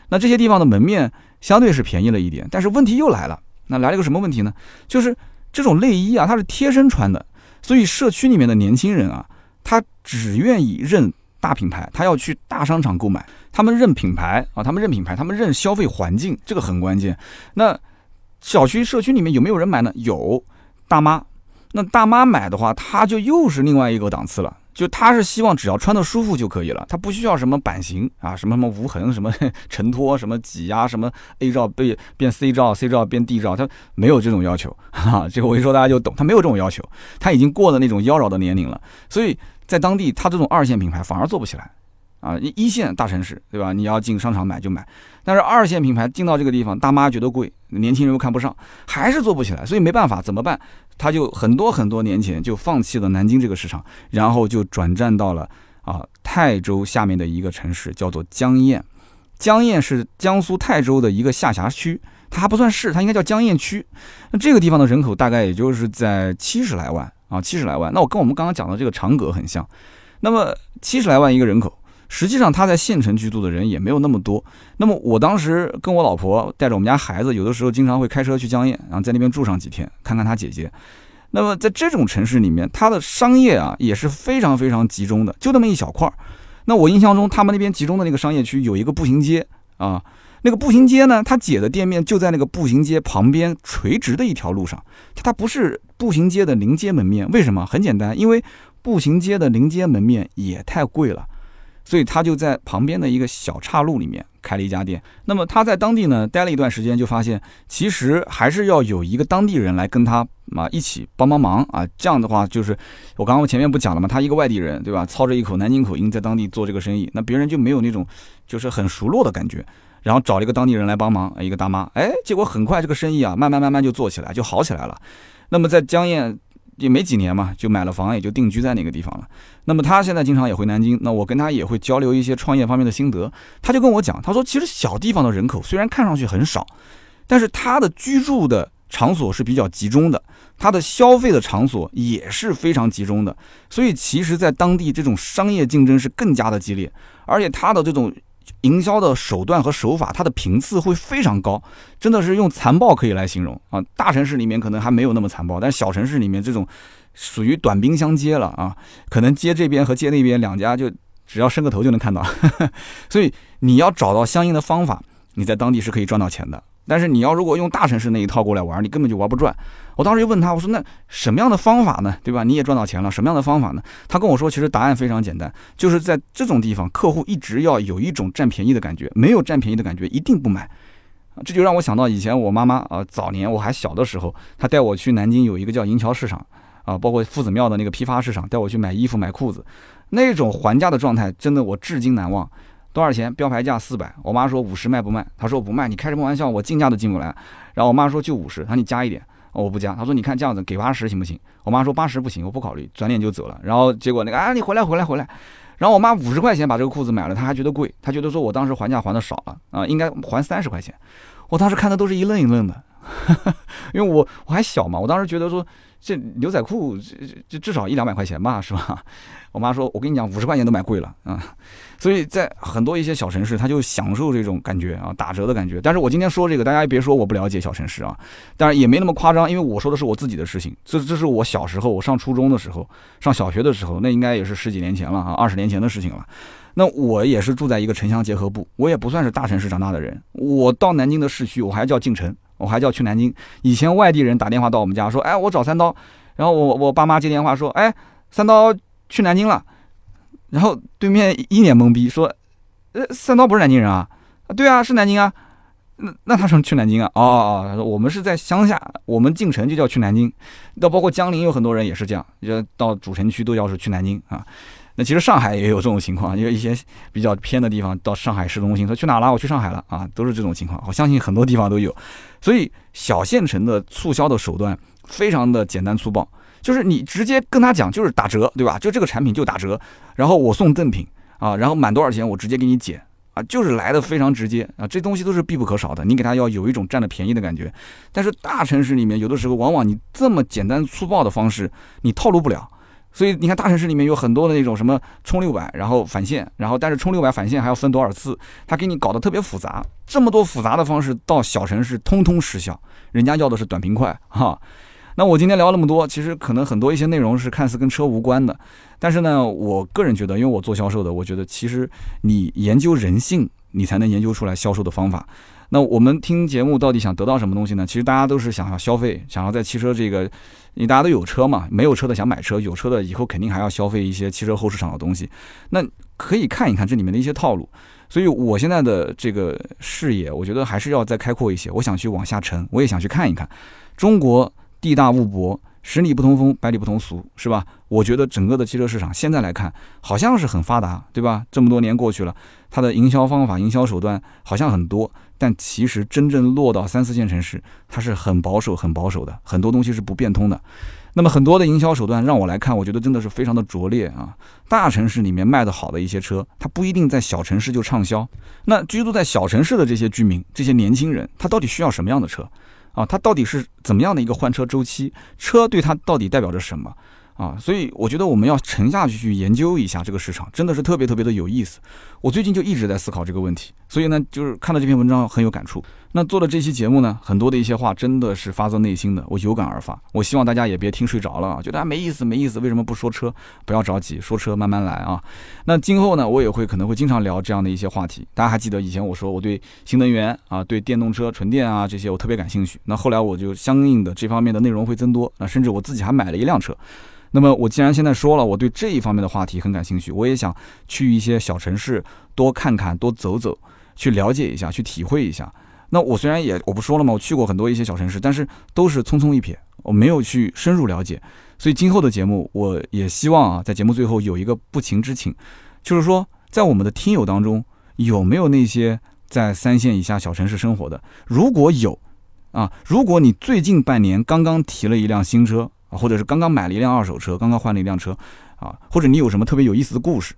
那这些地方的门面相对是便宜了一点，但是问题又来了。那来了个什么问题呢？就是这种内衣啊，它是贴身穿的。所以社区里面的年轻人啊，他只愿意认大品牌，他要去大商场购买。他们认品牌啊，他们认品牌，他们认消费环境，这个很关键。那小区社区里面有没有人买呢？有大妈。那大妈买的话，她就又是另外一个档次了。就他是希望只要穿的舒服就可以了，他不需要什么版型啊，什么什么无痕，什么承托，什么挤压，什么 A 照被变 C 照，C 照变 D 照，他没有这种要求啊。这个我一说大家就懂，他没有这种要求，他已经过了那种妖娆的年龄了，所以在当地他这种二线品牌反而做不起来啊。一一线大城市对吧？你要进商场买就买，但是二线品牌进到这个地方，大妈觉得贵，年轻人又看不上，还是做不起来，所以没办法，怎么办？他就很多很多年前就放弃了南京这个市场，然后就转战到了啊泰州下面的一个城市，叫做江堰。江堰是江苏泰州的一个下辖区，它还不算市，它应该叫江堰区。那这个地方的人口大概也就是在七十来万啊，七十来万。那我跟我们刚刚讲的这个长葛很像。那么七十来万一个人口，实际上他在县城居住的人也没有那么多。那么我当时跟我老婆带着我们家孩子，有的时候经常会开车去江堰，然后在那边住上几天，看看他姐姐。那么在这种城市里面，它的商业啊也是非常非常集中的，就那么一小块儿。那我印象中，他们那边集中的那个商业区有一个步行街啊，那个步行街呢，他姐的店面就在那个步行街旁边垂直的一条路上，它不是步行街的临街门面。为什么？很简单，因为步行街的临街门面也太贵了。所以他就在旁边的一个小岔路里面开了一家店。那么他在当地呢待了一段时间，就发现其实还是要有一个当地人来跟他啊一起帮帮忙啊。这样的话，就是我刚刚前面不讲了吗？他一个外地人，对吧？操着一口南京口音在当地做这个生意，那别人就没有那种就是很熟络的感觉。然后找了一个当地人来帮忙，一个大妈，哎，结果很快这个生意啊，慢慢慢慢就做起来，就好起来了。那么在江堰。也没几年嘛，就买了房，也就定居在那个地方了。那么他现在经常也回南京，那我跟他也会交流一些创业方面的心得。他就跟我讲，他说其实小地方的人口虽然看上去很少，但是他的居住的场所是比较集中的，他的消费的场所也是非常集中的。所以其实，在当地这种商业竞争是更加的激烈，而且他的这种。营销的手段和手法，它的频次会非常高，真的是用残暴可以来形容啊！大城市里面可能还没有那么残暴，但小城市里面这种属于短兵相接了啊！可能接这边和接那边两家就只要伸个头就能看到，所以你要找到相应的方法，你在当地是可以赚到钱的。但是你要如果用大城市那一套过来玩，你根本就玩不转。我当时就问他，我说那什么样的方法呢？对吧？你也赚到钱了，什么样的方法呢？他跟我说，其实答案非常简单，就是在这种地方，客户一直要有一种占便宜的感觉，没有占便宜的感觉，一定不买。这就让我想到以前我妈妈啊，早年我还小的时候，她带我去南京有一个叫银桥市场啊，包括夫子庙的那个批发市场，带我去买衣服买裤子，那种还价的状态，真的我至今难忘。多少钱？标牌价四百。我妈说五十卖不卖？她说不卖。你开什么玩笑？我进价都进不来。然后我妈说就五十。她说你加一点。我不加。他说你看这样子给八十行不行？我妈说八十不行，我不考虑。转脸就走了。然后结果那个啊，你回来回来回来。然后我妈五十块钱把这个裤子买了，她还觉得贵，她觉得说我当时还价还的少了啊，应该还三十块钱。我当时看的都是一愣一愣的，因为我我还小嘛，我当时觉得说这牛仔裤这这至少一两百块钱吧，是吧？我妈说，我跟你讲，五十块钱都买贵了啊。所以在很多一些小城市，他就享受这种感觉啊，打折的感觉。但是我今天说这个，大家别说我不了解小城市啊，当然也没那么夸张，因为我说的是我自己的事情。这这是我小时候，我上初中的时候，上小学的时候，那应该也是十几年前了啊，二十年前的事情了。那我也是住在一个城乡结合部，我也不算是大城市长大的人。我到南京的市区，我还叫进城，我还叫去南京。以前外地人打电话到我们家说，哎，我找三刀，然后我我爸妈接电话说，哎，三刀去南京了。然后对面一脸懵逼，说：“呃，三刀不是南京人啊？对啊，是南京啊。那那他说去南京啊？哦哦哦，我们是在乡下，我们进城就叫去南京。那包括江陵有很多人也是这样，就到主城区都要是去南京啊。那其实上海也有这种情况，因为一些比较偏的地方到上海市中心说去哪了？我去上海了啊，都是这种情况。我相信很多地方都有。所以小县城的促销的手段非常的简单粗暴。”就是你直接跟他讲，就是打折，对吧？就这个产品就打折，然后我送赠品啊，然后满多少钱我直接给你减啊，就是来的非常直接啊，这东西都是必不可少的。你给他要有一种占了便宜的感觉，但是大城市里面有的时候往往你这么简单粗暴的方式你套路不了，所以你看大城市里面有很多的那种什么充六百然后返现，然后但是充六百返现还要分多少次，他给你搞得特别复杂，这么多复杂的方式到小城市通通失效，人家要的是短平快哈。那我今天聊那么多，其实可能很多一些内容是看似跟车无关的，但是呢，我个人觉得，因为我做销售的，我觉得其实你研究人性，你才能研究出来销售的方法。那我们听节目到底想得到什么东西呢？其实大家都是想要消费，想要在汽车这个，因为大家都有车嘛，没有车的想买车，有车的以后肯定还要消费一些汽车后市场的东西。那可以看一看这里面的一些套路。所以我现在的这个视野，我觉得还是要再开阔一些。我想去往下沉，我也想去看一看中国。地大物博，十里不同风，百里不同俗，是吧？我觉得整个的汽车市场现在来看，好像是很发达，对吧？这么多年过去了，它的营销方法、营销手段好像很多，但其实真正落到三四线城市，它是很保守、很保守的，很多东西是不变通的。那么很多的营销手段让我来看，我觉得真的是非常的拙劣啊！大城市里面卖的好的一些车，它不一定在小城市就畅销。那居住在小城市的这些居民、这些年轻人，他到底需要什么样的车啊？他到底是怎么样的一个换车周期？车对他到底代表着什么？啊，所以我觉得我们要沉下去去研究一下这个市场，真的是特别特别的有意思。我最近就一直在思考这个问题，所以呢，就是看到这篇文章很有感触。那做了这期节目呢，很多的一些话真的是发自内心的，我有感而发。我希望大家也别听睡着了啊，觉得没意思没意思，为什么不说车？不要着急，说车慢慢来啊。那今后呢，我也会可能会经常聊这样的一些话题。大家还记得以前我说我对新能源啊、对电动车、纯电啊这些我特别感兴趣。那后来我就相应的这方面的内容会增多，那甚至我自己还买了一辆车。那么我既然现在说了，我对这一方面的话题很感兴趣，我也想去一些小城市多看看、多走走，去了解一下、去体会一下。那我虽然也我不说了嘛，我去过很多一些小城市，但是都是匆匆一瞥，我没有去深入了解。所以今后的节目，我也希望啊，在节目最后有一个不情之请，就是说，在我们的听友当中，有没有那些在三线以下小城市生活的？如果有啊，如果你最近半年刚刚提了一辆新车。啊，或者是刚刚买了一辆二手车，刚刚换了一辆车，啊，或者你有什么特别有意思的故事？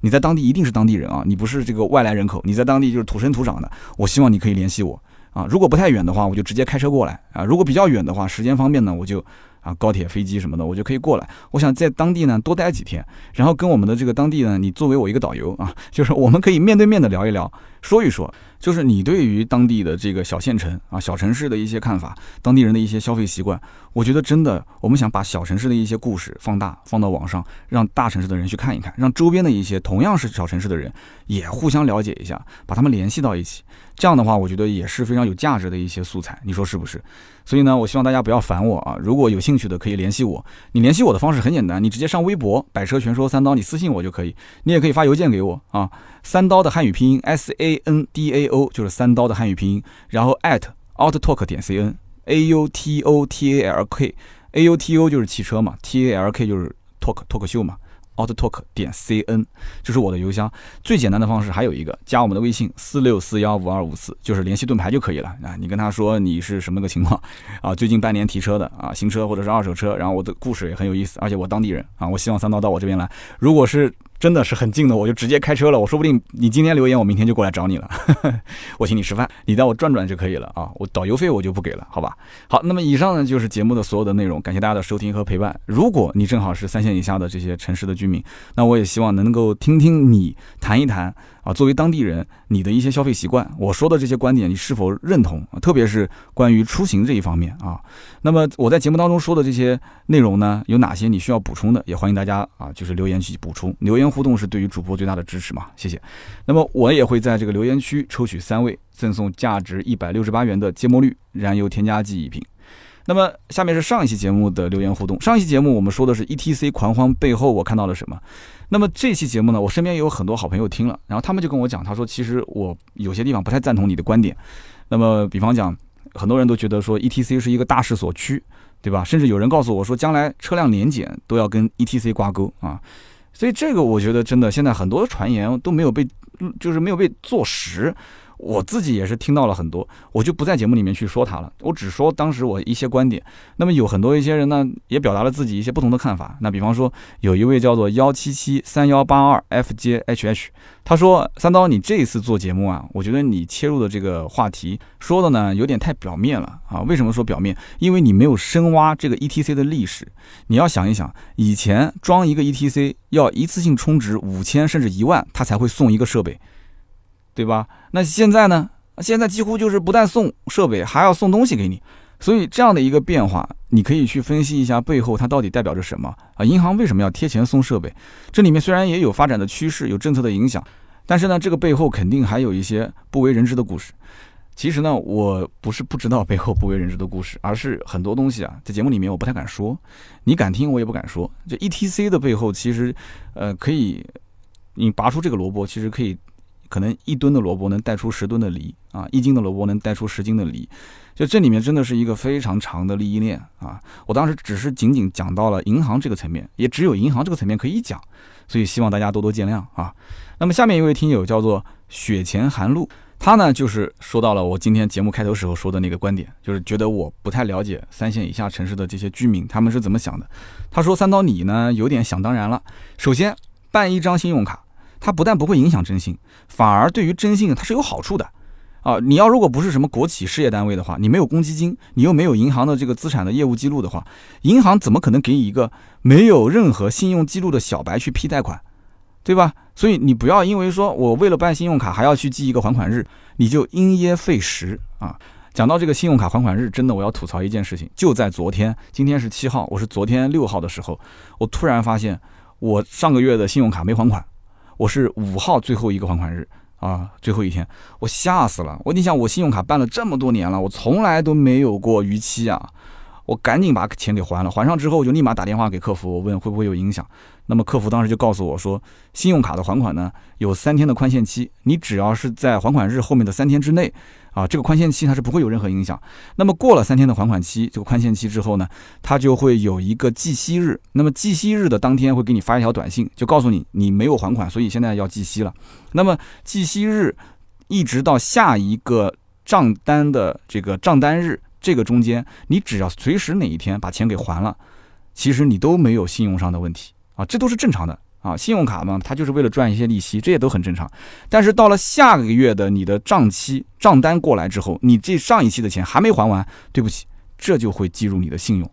你在当地一定是当地人啊，你不是这个外来人口，你在当地就是土生土长的。我希望你可以联系我啊，如果不太远的话，我就直接开车过来啊；如果比较远的话，时间方便呢，我就啊高铁、飞机什么的，我就可以过来。我想在当地呢多待几天，然后跟我们的这个当地呢，你作为我一个导游啊，就是我们可以面对面的聊一聊，说一说。就是你对于当地的这个小县城啊、小城市的一些看法，当地人的一些消费习惯，我觉得真的，我们想把小城市的一些故事放大，放到网上，让大城市的人去看一看，让周边的一些同样是小城市的人也互相了解一下，把他们联系到一起。这样的话，我觉得也是非常有价值的一些素材，你说是不是？所以呢，我希望大家不要烦我啊！如果有兴趣的，可以联系我。你联系我的方式很简单，你直接上微博“百车全说三刀”，你私信我就可以。你也可以发邮件给我啊，三刀的汉语拼音 S A N D A O 就是三刀的汉语拼音，然后 at outtalk 点 C N A U T O T A L K A U T O 就是汽车嘛，T A L K 就是 talk 脱口秀嘛。outtalk 点 cn，这是我的邮箱。最简单的方式还有一个，加我们的微信四六四幺五二五四，就是联系盾牌就可以了啊。你跟他说你是什么个情况 啊？最近半年提车的啊，新车或者是二手车，然后我的故事也很有意思，而且我当地人啊，我希望三刀到我这边来。如果是真的是很近的，我就直接开车了。我说不定你今天留言，我明天就过来找你了。我请你吃饭，你带我转转就可以了啊。我导游费我就不给了，好吧？好，那么以上呢就是节目的所有的内容，感谢大家的收听和陪伴。如果你正好是三线以下的这些城市的居民，那我也希望能够听听你谈一谈。啊，作为当地人，你的一些消费习惯，我说的这些观点，你是否认同？特别是关于出行这一方面啊。那么我在节目当中说的这些内容呢，有哪些你需要补充的？也欢迎大家啊，就是留言去补充。留言互动是对于主播最大的支持嘛，谢谢。那么我也会在这个留言区抽取三位，赠送价值一百六十八元的芥末绿燃油添加剂一瓶。那么下面是上一期节目的留言互动。上一期节目我们说的是 E T C 狂欢背后我看到了什么？那么这期节目呢，我身边也有很多好朋友听了，然后他们就跟我讲，他说其实我有些地方不太赞同你的观点。那么比方讲，很多人都觉得说 E T C 是一个大势所趋，对吧？甚至有人告诉我说，将来车辆年检都要跟 E T C 挂钩啊。所以这个我觉得真的现在很多传言都没有被，就是没有被坐实。我自己也是听到了很多，我就不在节目里面去说他了，我只说当时我一些观点。那么有很多一些人呢，也表达了自己一些不同的看法。那比方说，有一位叫做幺七七三幺八二 FJHH，他说：“三刀，你这一次做节目啊，我觉得你切入的这个话题说的呢有点太表面了啊。为什么说表面？因为你没有深挖这个 ETC 的历史。你要想一想，以前装一个 ETC 要一次性充值五千甚至一万，他才会送一个设备。”对吧？那现在呢？现在几乎就是不但送设备，还要送东西给你。所以这样的一个变化，你可以去分析一下背后它到底代表着什么啊？银行为什么要贴钱送设备？这里面虽然也有发展的趋势，有政策的影响，但是呢，这个背后肯定还有一些不为人知的故事。其实呢，我不是不知道背后不为人知的故事，而是很多东西啊，在节目里面我不太敢说，你敢听我也不敢说。就 E T C 的背后，其实呃，可以你拔出这个萝卜，其实可以。可能一吨的萝卜能带出十吨的梨啊，一斤的萝卜能带出十斤的梨。就这里面真的是一个非常长的利益链啊！我当时只是仅仅讲到了银行这个层面，也只有银行这个层面可以讲，所以希望大家多多见谅啊。那么下面一位听友叫做雪前寒露，他呢就是说到了我今天节目开头时候说的那个观点，就是觉得我不太了解三线以下城市的这些居民他们是怎么想的。他说三刀你呢有点想当然了。首先办一张信用卡，它不但不会影响征信，反而对于征信它是有好处的。啊，你要如果不是什么国企事业单位的话，你没有公积金，你又没有银行的这个资产的业务记录的话，银行怎么可能给你一个没有任何信用记录的小白去批贷款，对吧？所以你不要因为说我为了办信用卡还要去记一个还款日，你就因噎废食啊！讲到这个信用卡还款日，真的我要吐槽一件事情，就在昨天，今天是七号，我是昨天六号的时候，我突然发现我上个月的信用卡没还款，我是五号最后一个还款日。啊，最后一天，我吓死了！我你想，我信用卡办了这么多年了，我从来都没有过逾期啊！我赶紧把钱给还了，还上之后我就立马打电话给客服，我问会不会有影响。那么客服当时就告诉我说，信用卡的还款呢有三天的宽限期，你只要是在还款日后面的三天之内。啊，这个宽限期它是不会有任何影响。那么过了三天的还款期，这个宽限期之后呢，它就会有一个计息日。那么计息日的当天会给你发一条短信，就告诉你你没有还款，所以现在要计息了。那么计息日一直到下一个账单的这个账单日，这个中间你只要随时哪一天把钱给还了，其实你都没有信用上的问题啊，这都是正常的。啊，信用卡嘛，它就是为了赚一些利息，这也都很正常。但是到了下个月的你的账期账单过来之后，你这上一期的钱还没还完，对不起，这就会计入你的信用。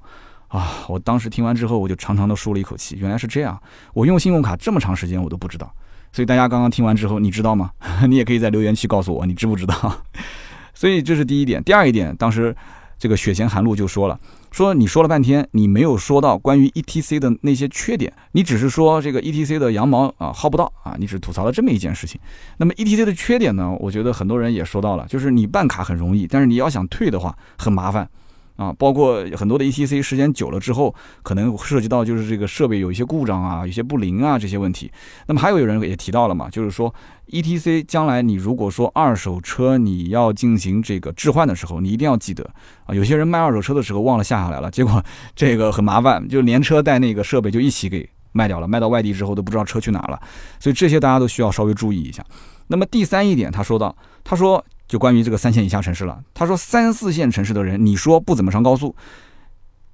啊，我当时听完之后，我就长长的舒了一口气，原来是这样。我用信用卡这么长时间，我都不知道。所以大家刚刚听完之后，你知道吗？你也可以在留言区告诉我，你知不知道？所以这是第一点。第二一点，当时这个雪贤寒露就说了。说你说了半天，你没有说到关于 E T C 的那些缺点，你只是说这个 E T C 的羊毛啊薅不到啊，你只吐槽了这么一件事情。那么 E T C 的缺点呢？我觉得很多人也说到了，就是你办卡很容易，但是你要想退的话很麻烦。啊，包括很多的 ETC 时间久了之后，可能涉及到就是这个设备有一些故障啊，有些不灵啊这些问题。那么还有有人也提到了嘛，就是说 ETC 将来你如果说二手车你要进行这个置换的时候，你一定要记得啊，有些人卖二手车的时候忘了下下来了，结果 这个很麻烦，就连车带那个设备就一起给卖掉了，卖到外地之后都不知道车去哪了。所以这些大家都需要稍微注意一下。那么第三一点，他说到，他说。就关于这个三线以下城市了，他说三四线城市的人，你说不怎么上高速，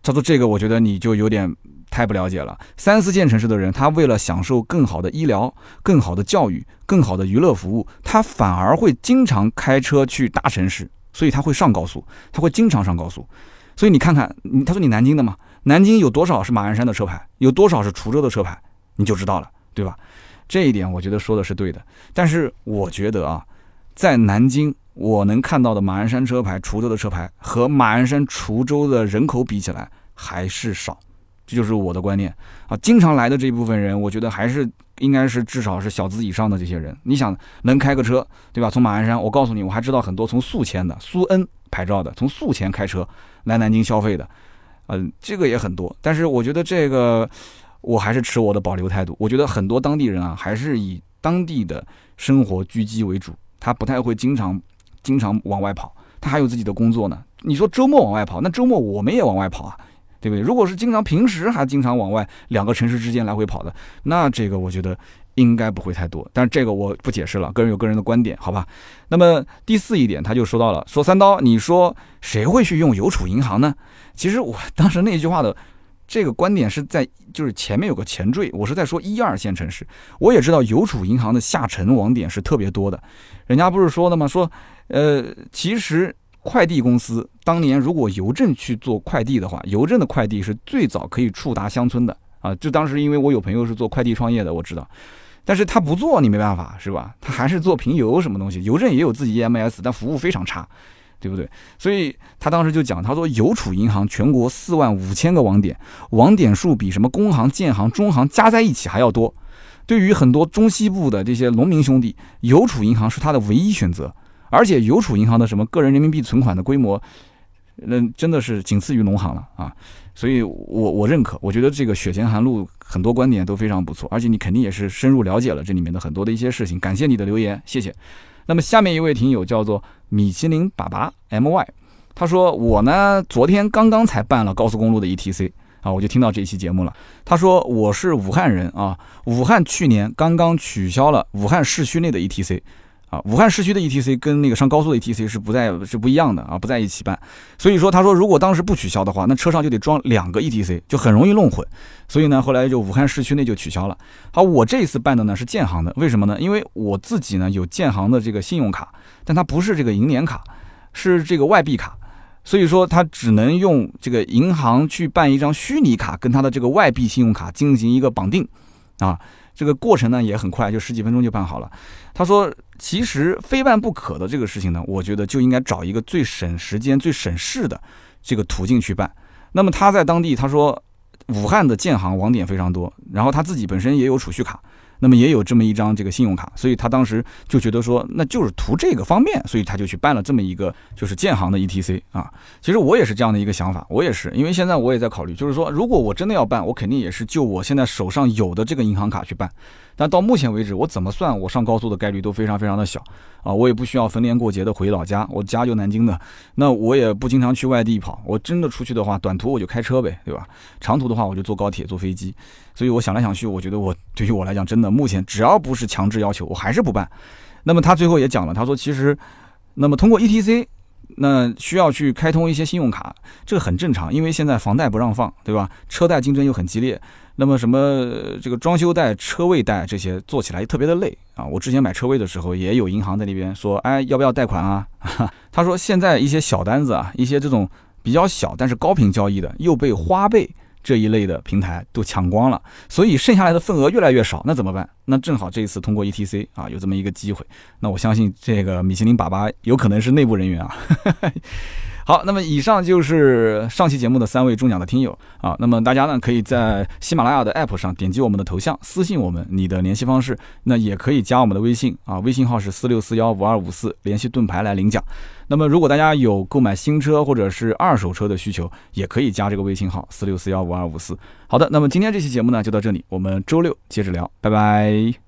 他说这个我觉得你就有点太不了解了。三四线城市的人，他为了享受更好的医疗、更好的教育、更好的娱乐服务，他反而会经常开车去大城市，所以他会上高速，他会经常上高速。所以你看看，他说你南京的嘛，南京有多少是马鞍山的车牌，有多少是滁州的车牌，你就知道了，对吧？这一点我觉得说的是对的。但是我觉得啊，在南京。我能看到的马鞍山车牌、滁州的车牌和马鞍山、滁州的人口比起来还是少，这就是我的观念啊。经常来的这一部分人，我觉得还是应该是至少是小资以上的这些人。你想能开个车，对吧？从马鞍山，我告诉你，我还知道很多从宿迁的、苏恩牌照的，从宿迁开车来南京消费的，嗯，这个也很多。但是我觉得这个我还是持我的保留态度。我觉得很多当地人啊，还是以当地的生活居基为主，他不太会经常。经常往外跑，他还有自己的工作呢。你说周末往外跑，那周末我们也往外跑啊，对不对？如果是经常平时还经常往外两个城市之间来回跑的，那这个我觉得应该不会太多。但是这个我不解释了，个人有个人的观点，好吧？那么第四一点，他就说到了，说三刀，你说谁会去用邮储银行呢？其实我当时那句话的。这个观点是在，就是前面有个前缀，我是在说一二线城市。我也知道邮储银行的下沉网点是特别多的，人家不是说的吗？说，呃，其实快递公司当年如果邮政去做快递的话，邮政的快递是最早可以触达乡村的啊。就当时因为我有朋友是做快递创业的，我知道，但是他不做你没办法是吧？他还是做平邮什么东西，邮政也有自己 EMS，但服务非常差。对不对？所以他当时就讲，他说邮储银行全国四万五千个网点，网点数比什么工行、建行、中行加在一起还要多。对于很多中西部的这些农民兄弟，邮储银行是他的唯一选择。而且邮储银行的什么个人人民币存款的规模，那真的是仅次于农行了啊。所以我我认可，我觉得这个雪前寒露很多观点都非常不错，而且你肯定也是深入了解了这里面的很多的一些事情。感谢你的留言，谢谢。那么下面一位听友叫做米其林粑粑 my，他说我呢昨天刚刚才办了高速公路的 ETC 啊，我就听到这一期节目了。他说我是武汉人啊，武汉去年刚刚取消了武汉市区内的 ETC。啊，武汉市区的 ETC 跟那个上高速的 ETC 是不在是不一样的啊，不在一起办。所以说，他说如果当时不取消的话，那车上就得装两个 ETC，就很容易弄混。所以呢，后来就武汉市区内就取消了。好，我这一次办的呢是建行的，为什么呢？因为我自己呢有建行的这个信用卡，但它不是这个银联卡，是这个外币卡，所以说它只能用这个银行去办一张虚拟卡，跟它的这个外币信用卡进行一个绑定啊。这个过程呢也很快，就十几分钟就办好了。他说，其实非办不可的这个事情呢，我觉得就应该找一个最省时间、最省事的这个途径去办。那么他在当地，他说武汉的建行网点非常多，然后他自己本身也有储蓄卡。那么也有这么一张这个信用卡，所以他当时就觉得说，那就是图这个方便，所以他就去办了这么一个就是建行的 ETC 啊。其实我也是这样的一个想法，我也是，因为现在我也在考虑，就是说如果我真的要办，我肯定也是就我现在手上有的这个银行卡去办。但到目前为止，我怎么算，我上高速的概率都非常非常的小啊！我也不需要逢年过节的回老家，我家就南京的，那我也不经常去外地跑。我真的出去的话，短途我就开车呗，对吧？长途的话，我就坐高铁、坐飞机。所以我想来想去，我觉得我对于我来讲，真的目前只要不是强制要求，我还是不办。那么他最后也讲了，他说其实，那么通过 ETC。那需要去开通一些信用卡，这个很正常，因为现在房贷不让放，对吧？车贷竞争又很激烈，那么什么这个装修贷、车位贷这些做起来特别的累啊！我之前买车位的时候，也有银行在那边说，哎，要不要贷款啊？他说现在一些小单子啊，一些这种比较小但是高频交易的，又被花呗。这一类的平台都抢光了，所以剩下来的份额越来越少，那怎么办？那正好这一次通过 ETC 啊，有这么一个机会，那我相信这个米其林爸爸有可能是内部人员啊。好，那么以上就是上期节目的三位中奖的听友啊。那么大家呢，可以在喜马拉雅的 APP 上点击我们的头像，私信我们你的联系方式。那也可以加我们的微信啊，微信号是四六四幺五二五四，联系盾牌来领奖。那么如果大家有购买新车或者是二手车的需求，也可以加这个微信号四六四幺五二五四。好的，那么今天这期节目呢就到这里，我们周六接着聊，拜拜。